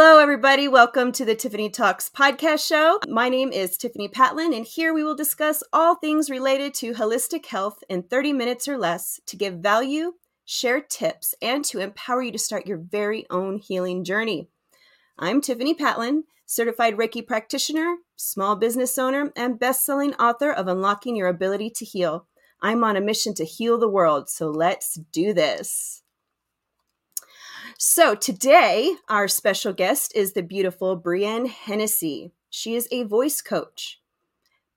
Hello, everybody. Welcome to the Tiffany Talks podcast show. My name is Tiffany Patlin, and here we will discuss all things related to holistic health in 30 minutes or less to give value, share tips, and to empower you to start your very own healing journey. I'm Tiffany Patlin, certified Reiki practitioner, small business owner, and best selling author of Unlocking Your Ability to Heal. I'm on a mission to heal the world, so let's do this. So, today, our special guest is the beautiful Brienne Hennessy. She is a voice coach.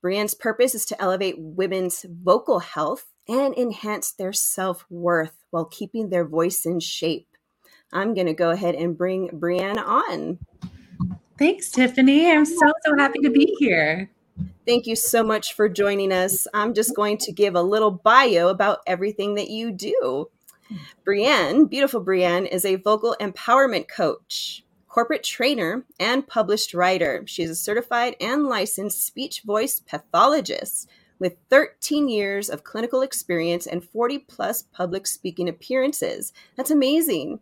Brienne's purpose is to elevate women's vocal health and enhance their self worth while keeping their voice in shape. I'm going to go ahead and bring Brienne on. Thanks, Tiffany. I'm so, so happy to be here. Thank you so much for joining us. I'm just going to give a little bio about everything that you do. Brienne, beautiful Brienne, is a vocal empowerment coach, corporate trainer, and published writer. She is a certified and licensed speech voice pathologist with 13 years of clinical experience and 40 plus public speaking appearances. That's amazing.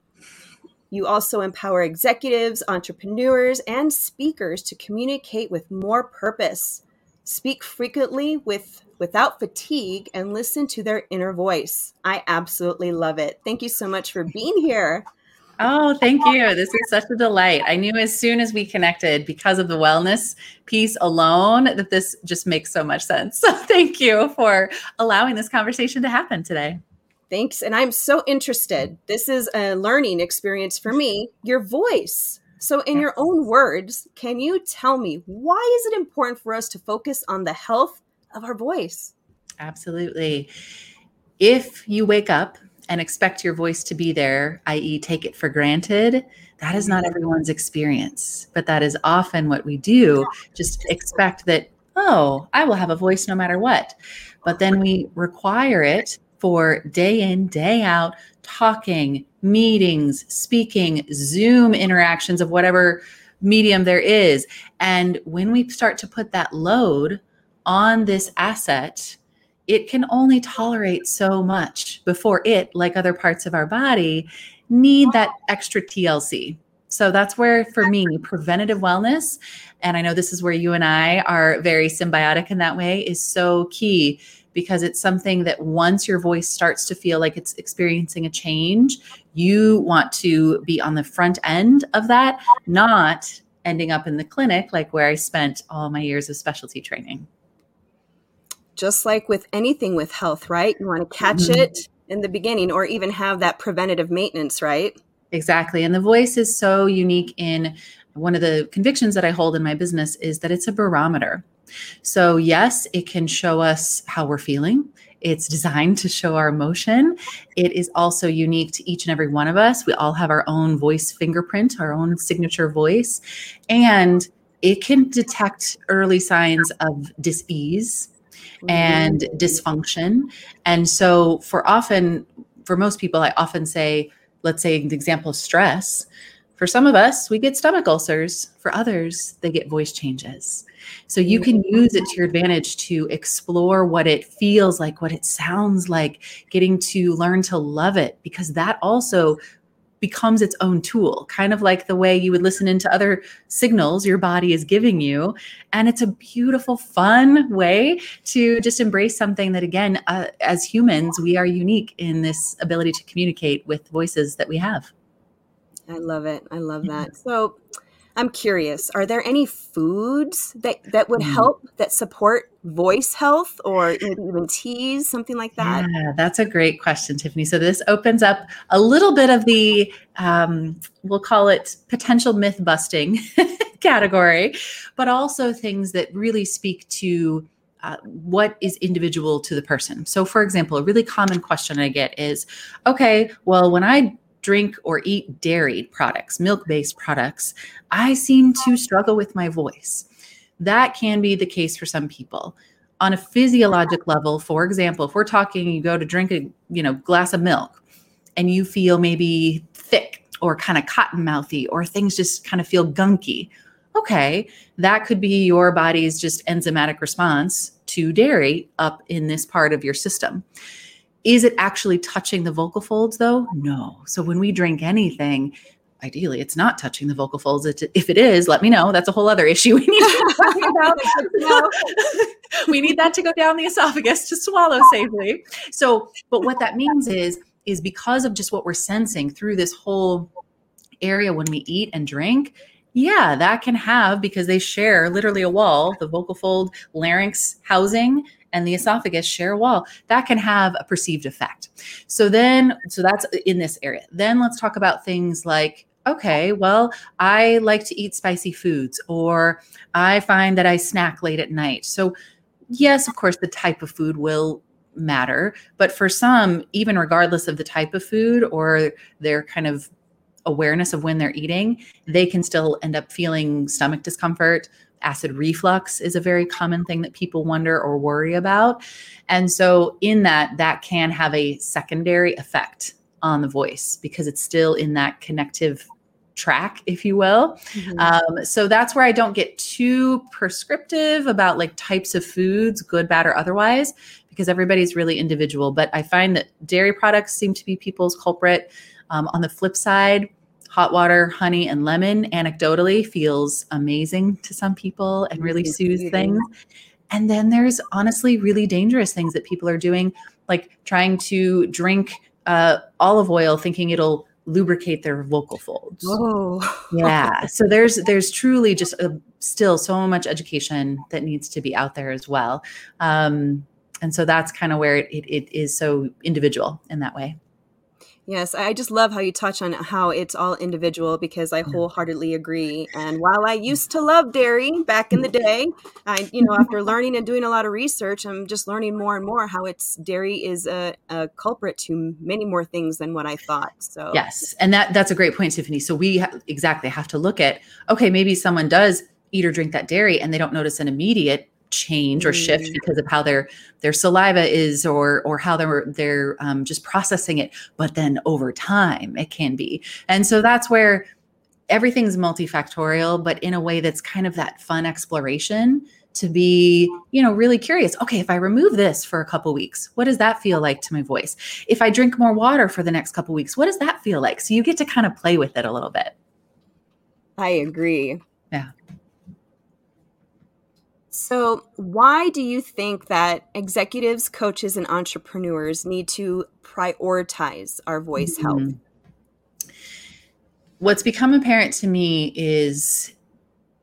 You also empower executives, entrepreneurs, and speakers to communicate with more purpose, speak frequently with without fatigue and listen to their inner voice. I absolutely love it. Thank you so much for being here. Oh, thank you. This is such a delight. I knew as soon as we connected, because of the wellness piece alone, that this just makes so much sense. So, thank you for allowing this conversation to happen today. Thanks. And I'm so interested. This is a learning experience for me. Your voice. So, in your own words, can you tell me why is it important for us to focus on the health of our voice. Absolutely. If you wake up and expect your voice to be there, i.e., take it for granted, that is not everyone's experience. But that is often what we do. Just expect that, oh, I will have a voice no matter what. But then we require it for day in, day out, talking, meetings, speaking, Zoom interactions of whatever medium there is. And when we start to put that load on this asset, it can only tolerate so much before it, like other parts of our body, need that extra TLC. So that's where, for me, preventative wellness, and I know this is where you and I are very symbiotic in that way, is so key because it's something that once your voice starts to feel like it's experiencing a change, you want to be on the front end of that, not ending up in the clinic like where I spent all my years of specialty training just like with anything with health, right? You want to catch mm-hmm. it in the beginning or even have that preventative maintenance, right? Exactly. And the voice is so unique in one of the convictions that I hold in my business is that it's a barometer. So, yes, it can show us how we're feeling. It's designed to show our emotion. It is also unique to each and every one of us. We all have our own voice fingerprint, our own signature voice, and it can detect early signs of dis-ease and mm-hmm. dysfunction. And so, for often, for most people, I often say, let's say, the example of stress. For some of us, we get stomach ulcers. For others, they get voice changes. So you can use it to your advantage to explore what it feels like, what it sounds like, getting to learn to love it, because that also becomes its own tool, kind of like the way you would listen into other signals your body is giving you. And it's a beautiful, fun way to just embrace something that, again, uh, as humans, we are unique in this ability to communicate with voices that we have. I love it. I love that. So, I'm curious, are there any foods that, that would mm. help that support voice health or even teas, something like that? Yeah, that's a great question, Tiffany. So this opens up a little bit of the, um, we'll call it potential myth busting category, but also things that really speak to uh, what is individual to the person. So, for example, a really common question I get is okay, well, when I drink or eat dairy products, milk based products, I seem to struggle with my voice. That can be the case for some people. On a physiologic level, for example, if we're talking, you go to drink a you know glass of milk, and you feel maybe thick or kind of cotton mouthy, or things just kind of feel gunky. Okay, that could be your body's just enzymatic response to dairy up in this part of your system. Is it actually touching the vocal folds though? No. So when we drink anything, ideally it's not touching the vocal folds. If it is, let me know. That's a whole other issue we need to talk about. we need that to go down the esophagus to swallow safely. So, but what that means is, is because of just what we're sensing through this whole area when we eat and drink, yeah, that can have because they share literally a wall, the vocal fold, larynx housing, and the esophagus share a wall. That can have a perceived effect. So then, so that's in this area. Then let's talk about things like okay, well, I like to eat spicy foods, or I find that I snack late at night. So, yes, of course, the type of food will matter. But for some, even regardless of the type of food or their kind of awareness of when they're eating, they can still end up feeling stomach discomfort. Acid reflux is a very common thing that people wonder or worry about. And so, in that, that can have a secondary effect on the voice because it's still in that connective track, if you will. Mm-hmm. Um, so that's where I don't get too prescriptive about like types of foods, good, bad, or otherwise, because everybody's really individual. But I find that dairy products seem to be people's culprit. Um, on the flip side, hot water, honey, and lemon anecdotally feels amazing to some people and really mm-hmm. soothes things. And then there's honestly really dangerous things that people are doing, like trying to drink uh, olive oil thinking it'll lubricate their vocal folds. Oh, yeah. So there's there's truly just a, still so much education that needs to be out there as well. Um, and so that's kind of where it, it, it is so individual in that way. Yes, I just love how you touch on how it's all individual because I wholeheartedly agree. And while I used to love dairy back in the mm-hmm. day, I, you know, after learning and doing a lot of research, I'm just learning more and more how it's dairy is a, a culprit to many more things than what I thought. So yes, and that that's a great point, Tiffany. So we ha- exactly have to look at okay, maybe someone does eat or drink that dairy and they don't notice an immediate change or shift mm. because of how their their saliva is or or how they're they're um, just processing it but then over time it can be. And so that's where everything's multifactorial but in a way that's kind of that fun exploration to be you know really curious okay if i remove this for a couple weeks what does that feel like to my voice? If i drink more water for the next couple weeks what does that feel like? So you get to kind of play with it a little bit. I agree. Yeah so, why do you think that executives, coaches, and entrepreneurs need to prioritize our voice mm-hmm. health? What's become apparent to me is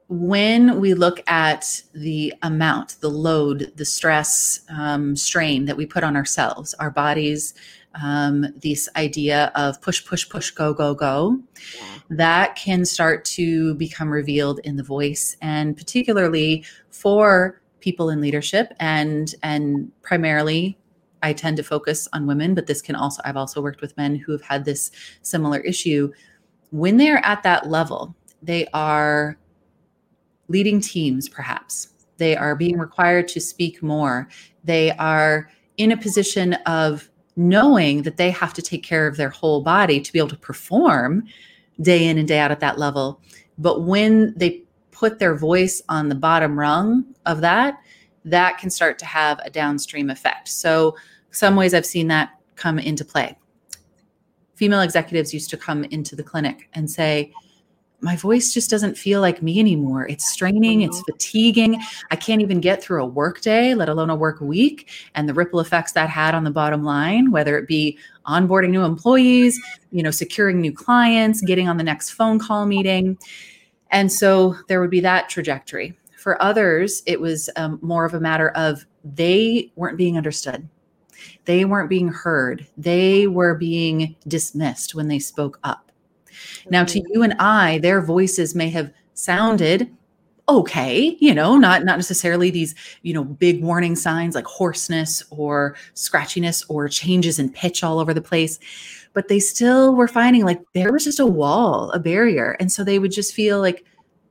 when we look at the amount, the load, the stress, um, strain that we put on ourselves, our bodies, um, this idea of push, push, push, go, go, go, that can start to become revealed in the voice, and particularly for people in leadership, and and primarily. I tend to focus on women, but this can also, I've also worked with men who have had this similar issue. When they're at that level, they are leading teams, perhaps. They are being required to speak more. They are in a position of knowing that they have to take care of their whole body to be able to perform day in and day out at that level. But when they put their voice on the bottom rung of that, that can start to have a downstream effect. So, some ways I've seen that come into play. Female executives used to come into the clinic and say, my voice just doesn't feel like me anymore. It's straining, it's fatiguing. I can't even get through a work day, let alone a work week. And the ripple effects that had on the bottom line, whether it be onboarding new employees, you know, securing new clients, getting on the next phone call meeting. And so there would be that trajectory. For others, it was um, more of a matter of they weren't being understood. They weren't being heard. They were being dismissed when they spoke up now, to mm-hmm. you and I, their voices may have sounded okay you know not not necessarily these you know big warning signs like hoarseness or scratchiness or changes in pitch all over the place but they still were finding like there was just a wall a barrier and so they would just feel like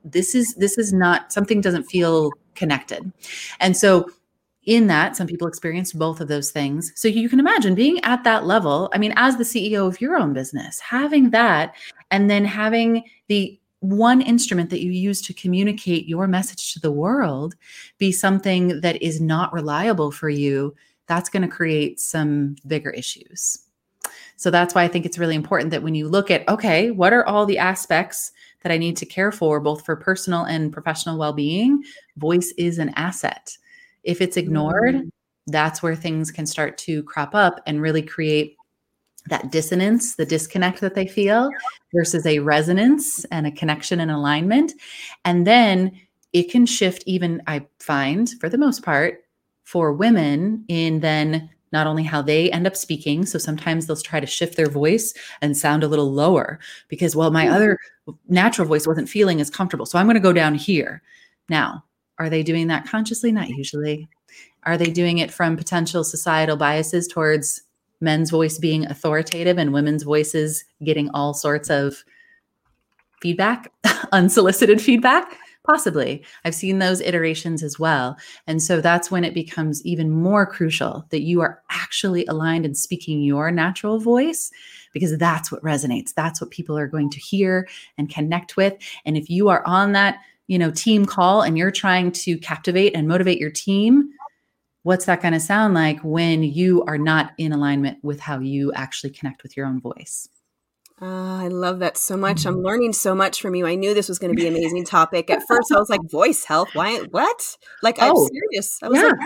this is this is not something doesn't feel connected. And so in that some people experienced both of those things. So you can imagine being at that level i mean as the ceo of your own business having that and then having the one instrument that you use to communicate your message to the world be something that is not reliable for you that's going to create some bigger issues So that's why I think it's really important that when you look at, okay, what are all the aspects that I need to care for, both for personal and professional well being? Voice is an asset. If it's ignored, mm-hmm. that's where things can start to crop up and really create that dissonance, the disconnect that they feel versus a resonance and a connection and alignment. And then it can shift, even, I find, for the most part, for women in then not only how they end up speaking. So sometimes they'll try to shift their voice and sound a little lower because, well, my mm-hmm. other natural voice wasn't feeling as comfortable. So I'm going to go down here. Now, are they doing that consciously? Not usually. Are they doing it from potential societal biases towards men's voice being authoritative and women's voices getting all sorts of feedback, unsolicited feedback? Possibly. I've seen those iterations as well. And so that's when it becomes even more crucial that you are actually aligned and speaking your natural voice because that's what resonates. That's what people are going to hear and connect with. And if you are on that, you know, team call and you're trying to captivate and motivate your team, what's that going to sound like when you are not in alignment with how you actually connect with your own voice? Oh, I love that so much. I'm mm-hmm. learning so much from you. I knew this was going to be an amazing topic. At first, I was like, "Voice health? Why? What? Like, oh, I'm serious." I was yeah. like,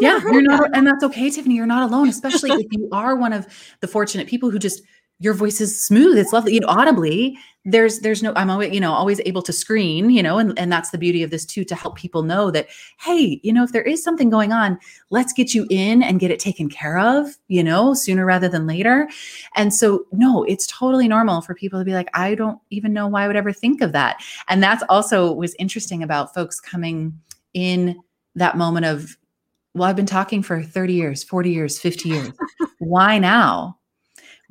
yeah, you're not, that. and that's okay, Tiffany. You're not alone, especially if you are one of the fortunate people who just your voice is smooth. It's lovely, you know, audibly there's there's no i'm always you know always able to screen you know and, and that's the beauty of this too to help people know that hey you know if there is something going on let's get you in and get it taken care of you know sooner rather than later. And so no it's totally normal for people to be like i don't even know why i would ever think of that. And that's also was interesting about folks coming in that moment of well i've been talking for 30 years 40 years 50 years. Why now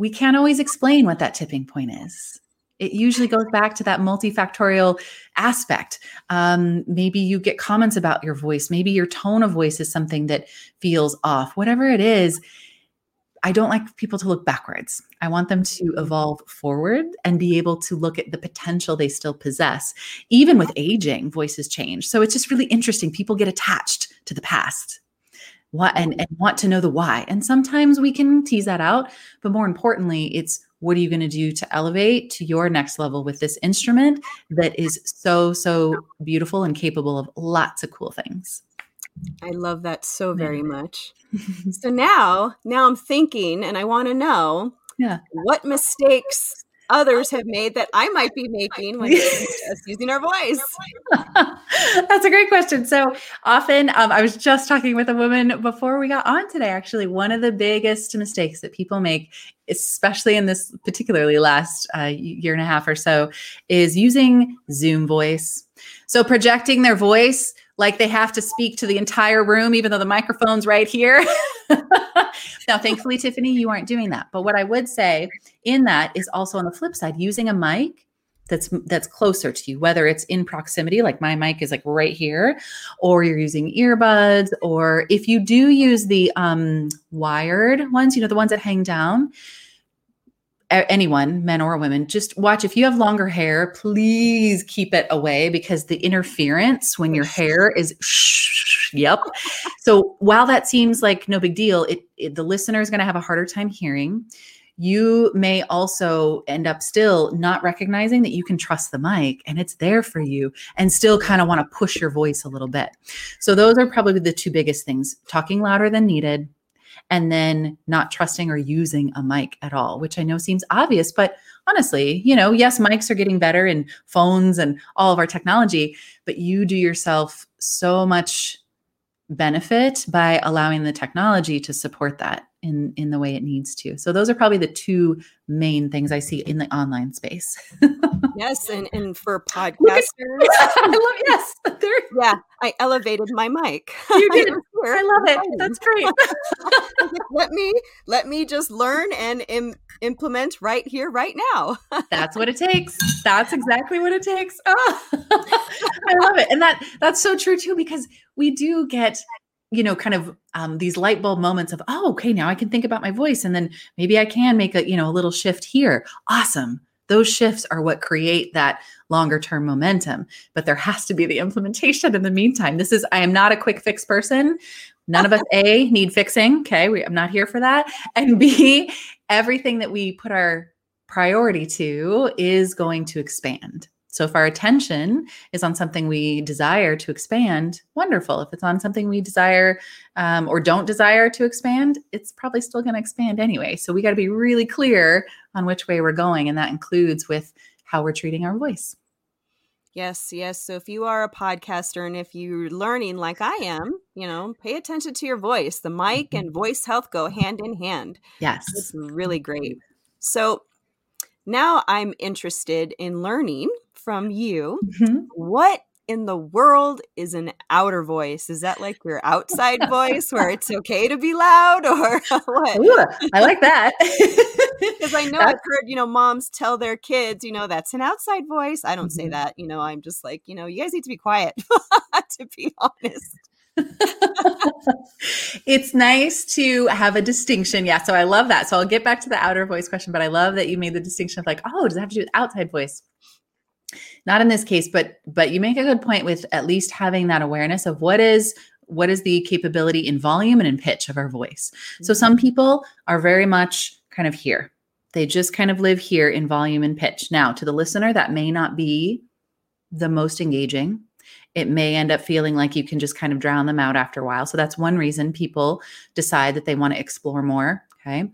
we can't always explain what that tipping point is it usually goes back to that multifactorial aspect. Um, maybe you get comments about your voice. Maybe your tone of voice is something that feels off. Whatever it is, I don't like people to look backwards. I want them to mm-hmm. evolve forward and be able to look at the potential they still possess. Even with aging, voices change. So it's just really interesting. People get attached to the past what and, and want to know the why. And sometimes we can tease that out, but more importantly, it's what are you going to do to elevate to your next level with this instrument that is so, so beautiful and capable of lots of cool things? I love that so very much. so now, now I'm thinking and I want to know yeah. what mistakes others have made that I might be making when just using our voice? That's a great question. So often, um, I was just talking with a woman before we got on today. Actually, one of the biggest mistakes that people make, especially in this particularly last uh, year and a half or so, is using Zoom voice. So projecting their voice like they have to speak to the entire room, even though the microphone's right here. now, thankfully, Tiffany, you aren't doing that. But what I would say in that is also on the flip side, using a mic that's that's closer to you whether it's in proximity like my mic is like right here or you're using earbuds or if you do use the um wired ones you know the ones that hang down anyone, men or women, just watch if you have longer hair, please keep it away because the interference when your hair is yep. So while that seems like no big deal, it, it the listener is going to have a harder time hearing. You may also end up still not recognizing that you can trust the mic and it's there for you and still kind of want to push your voice a little bit. So those are probably the two biggest things, talking louder than needed and then not trusting or using a mic at all, which I know seems obvious, but honestly, you know, yes, mics are getting better and phones and all of our technology, but you do yourself so much benefit by allowing the technology to support that in in the way it needs to. So those are probably the two main things I see in the online space. yes, and and for podcasters, I love yes, there. Yeah, I elevated my mic. You did. I love it. That's great. let me let me just learn and Im- implement right here, right now. that's what it takes. That's exactly what it takes. Oh, I love it, and that that's so true too because we do get you know kind of um, these light bulb moments of oh okay now i can think about my voice and then maybe i can make a you know a little shift here. Awesome. Those shifts are what create that longer term momentum but there has to be the implementation in the meantime. This is i am not a quick fix person. None of us a need fixing okay? We, i'm not here for that. And b everything that we put our priority to is going to expand. So if our attention is on something we desire to expand, wonderful. If it's on something we desire um, or don't desire to expand, it's probably still going to expand anyway. So we got to be really clear on which way we're going, and that includes with how we're treating our voice. Yes, yes. So if you are a podcaster and if you're learning like I am, you know, pay attention to your voice. The mic mm-hmm. and voice health go hand in hand. Yes. It's really great. So now I'm interested in learning from you mm-hmm. what in the world is an outer voice? Is that like your outside voice where it's okay to be loud or what? Ooh, I like that. Because I know that's- I've heard, you know, moms tell their kids, you know, that's an outside voice. I don't mm-hmm. say that. You know, I'm just like, you know, you guys need to be quiet, to be honest. It's nice to have a distinction. Yeah. So I love that. So I'll get back to the outer voice question, but I love that you made the distinction of like, oh, does it have to do with outside voice? not in this case but but you make a good point with at least having that awareness of what is what is the capability in volume and in pitch of our voice mm-hmm. so some people are very much kind of here they just kind of live here in volume and pitch now to the listener that may not be the most engaging it may end up feeling like you can just kind of drown them out after a while so that's one reason people decide that they want to explore more okay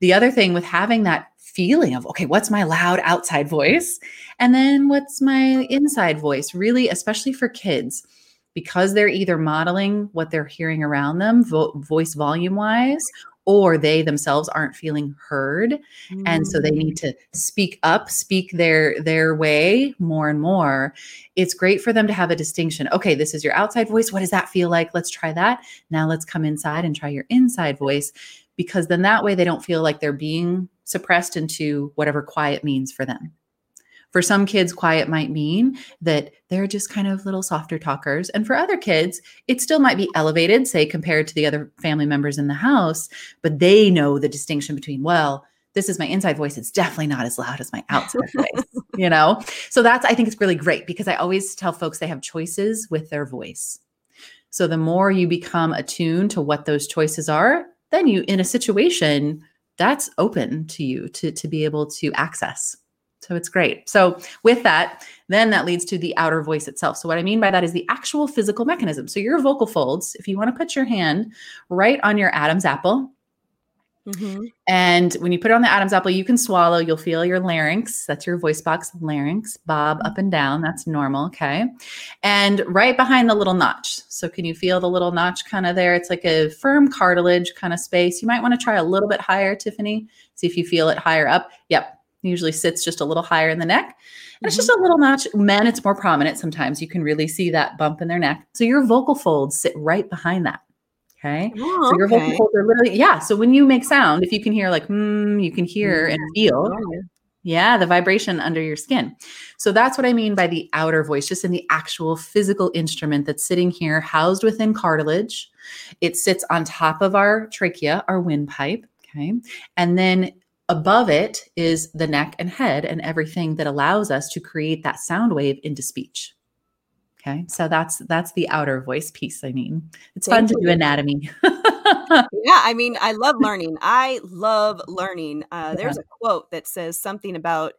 the other thing with having that feeling of, okay, what's my loud outside voice? And then what's my inside voice? Really, especially for kids, because they're either modeling what they're hearing around them, vo- voice volume wise, or they themselves aren't feeling heard mm. and so they need to speak up speak their their way more and more it's great for them to have a distinction okay this is your outside voice what does that feel like let's try that now let's come inside and try your inside voice because then that way they don't feel like they're being suppressed into whatever quiet means for them. For some kids, quiet might mean that they're just kind of little softer talkers. And for other kids, it still might be elevated, say, compared to the other family members in the house, but they know the distinction between, well, this is my inside voice. It's definitely not as loud as my outside voice, you know? So that's, I think it's really great because I always tell folks they have choices with their voice. So the more you become attuned to what those choices are, then you, in a situation, that's open to you to, to be able to access. So it's great. So with that, then that leads to the outer voice itself. So what I mean by that is the actual physical mechanism. So your vocal folds, if you want to put your hand right on your Adam's apple, Mm-hmm. And when you put it on the Adam's apple, you can swallow. You'll feel your larynx. That's your voice box larynx, bob up and down. That's normal. Okay. And right behind the little notch. So, can you feel the little notch kind of there? It's like a firm cartilage kind of space. You might want to try a little bit higher, Tiffany. See if you feel it higher up. Yep. Usually sits just a little higher in the neck. And mm-hmm. it's just a little notch. Men, it's more prominent sometimes. You can really see that bump in their neck. So, your vocal folds sit right behind that. Okay. Oh, so your okay. vocal folds are literally, yeah. So when you make sound, if you can hear like, hmm, you can hear and feel, yeah, the vibration under your skin. So that's what I mean by the outer voice, just in the actual physical instrument that's sitting here, housed within cartilage. It sits on top of our trachea, our windpipe. Okay. And then above it is the neck and head and everything that allows us to create that sound wave into speech. Okay. So that's that's the outer voice piece. I mean, it's Thank fun you. to do anatomy. yeah, I mean, I love learning. I love learning. Uh, there's a quote that says something about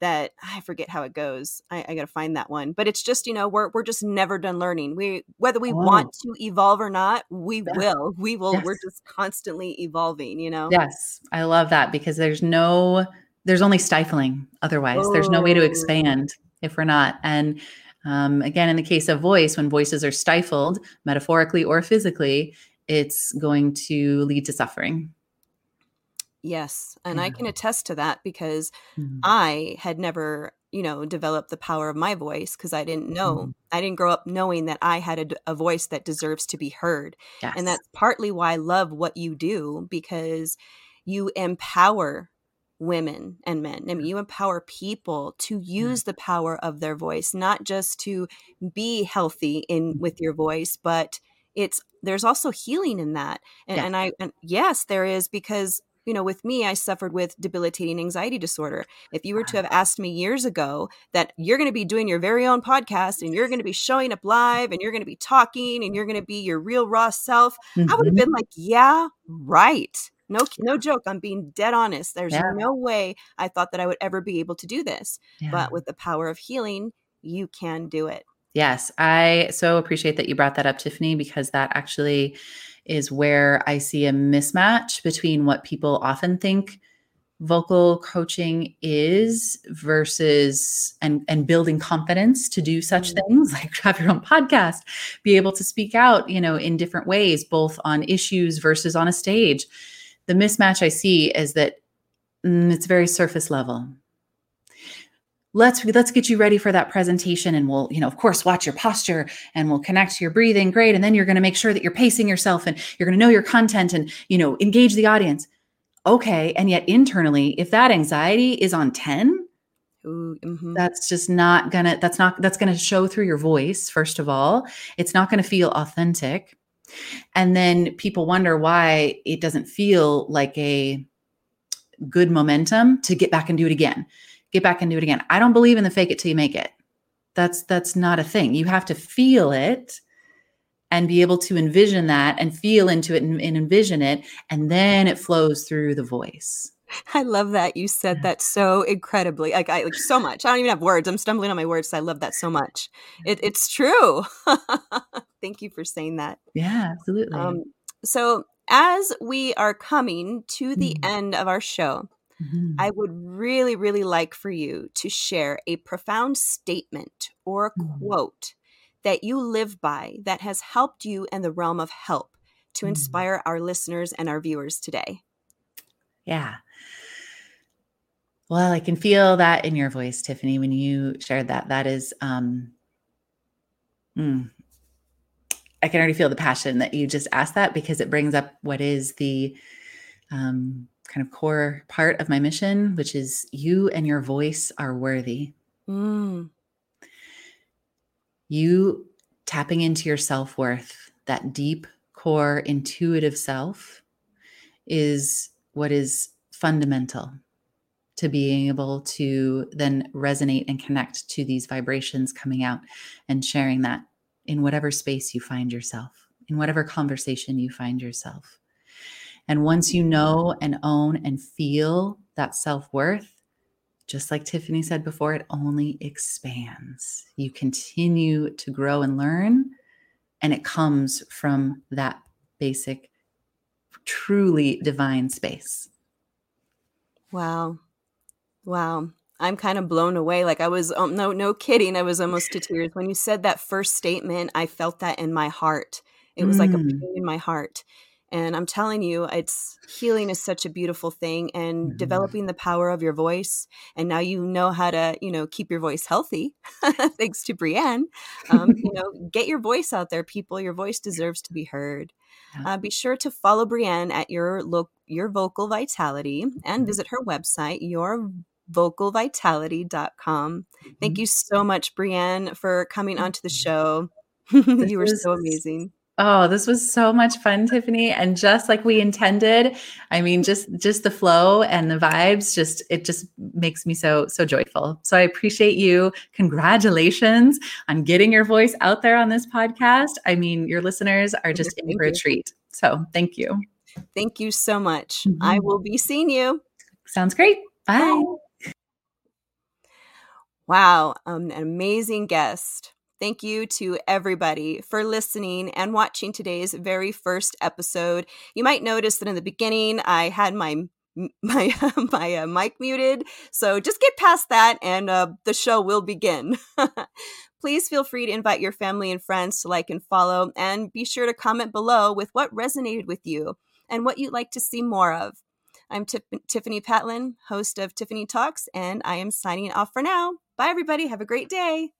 that I forget how it goes. I, I got to find that one. But it's just you know we're we're just never done learning. We whether we oh. want to evolve or not, we will. We will. Yes. We're just constantly evolving. You know. Yes, I love that because there's no there's only stifling. Otherwise, oh. there's no way to oh. expand if we're not and um, again, in the case of voice, when voices are stifled, metaphorically or physically, it's going to lead to suffering. Yes. And yeah. I can attest to that because mm-hmm. I had never, you know, developed the power of my voice because I didn't know, mm-hmm. I didn't grow up knowing that I had a, a voice that deserves to be heard. Yes. And that's partly why I love what you do because you empower women and men. I mean, you empower people to use the power of their voice, not just to be healthy in with your voice, but it's there's also healing in that. And, yeah. and I and yes, there is because you know, with me, I suffered with debilitating anxiety disorder. If you were to have asked me years ago that you're going to be doing your very own podcast and you're going to be showing up live and you're going to be talking and you're going to be your real raw self, mm-hmm. I would have been like, yeah, right No, no joke. I'm being dead honest. There's Yeah. no way I thought that I would ever be able to do this. Yeah. But with the power of healing, you can do it. Yes, I so appreciate that you brought that up, Tiffany, because that actually is where I see a mismatch between what people often think vocal coaching is versus and and building confidence to do such Mm. things like have your own podcast be able to speak out you know in different ways both on issues versus on a stage the mismatch i see is that mm, it's very surface level let's let's get you ready for that presentation and we'll you know of course watch your posture and we'll connect to your breathing. Great. And then you're going to make sure that you're pacing yourself and you're going to know your content and you know engage the audience. Okay. And yet internally if that anxiety is on 10 Ooh, mhm. that's just not gonna that's not that's gonna show through your voice first of all. It's not gonna feel authentic. And then people wonder why it doesn't feel like a good momentum to get back and do it again get back and do it again i don't believe in the fake it till you make it that's that's not a thing you have to feel it and be able to envision that and feel into it and, and envision it and then it flows through the voice I love that you said that so incredibly. Like I like so much. I don't even have words. I'm stumbling on my words. I love that so much. It, it's true. Thank you for saying that. yeah absolutely Um, so as we are coming to the Mhm. end of our show, Mhm. I would really, really like for you to share a profound statement or a Mhm. quote that you live by that has helped you in the realm of help to Mhm. inspire our listeners and our viewers today. Yeah. Well, I can feel that in your voice, Tiffany, when you shared that. That is, um, mm, I can already feel the passion that you just asked that because it brings up what is the um, kind of core part of my mission, which is you and your voice are worthy. Mm, You tapping into your self worth, that deep core intuitive self, is what is fundamental to being able to then resonate and connect to these vibrations coming out and sharing that in whatever space you find yourself, in whatever conversation you find yourself. And once you know and own and feel that self worth, just like Tiffany said before, it only expands. You continue to grow and learn, and it comes from that basic, truly divine space. wow. Wow. I'm kind of blown away. Like I was, um, no, no kidding. I was almost to tears when you said that first statement. I felt that in my heart. It was like a Mm. pain in my heart. And I'm telling you, it's healing is such a beautiful thing, and Mhm. developing the power of your voice. And now you know how to, you know, keep your voice healthy, thanks to Brienne. Um, you know, get your voice out there, people. Your voice deserves to be heard. Uh, be sure to follow Brienne at your look your vocal vitality and Mhm. visit her website, yourvocalvitality.com. Thank Mhm. you so much, Brienne, for coming onto the show. You were so amazing. Oh, this was so much fun, Tiffany, and just like we intended. I mean, just just the flow and the vibes, just it just makes me so so joyful. So I appreciate you. Congratulations on getting your voice out there on this podcast. I mean, your listeners are just in for a treat. So thank you. Thank you so much. I Mhm. will be seeing you. Sounds great. Bye. Wow, um, an amazing guest. Thank you to everybody for listening and watching today's very first episode. You might notice that in the beginning I had my my my uh, mic muted, so just get past that and uh, the show will begin. Please feel free to invite your family and friends to like and follow, and be sure to comment below with what resonated with you and what you'd like to see more of. I'm Tiff- Tiffany Patlin, host of Tiffany Talks, and I am signing off for now. Bye, everybody. Have a great day.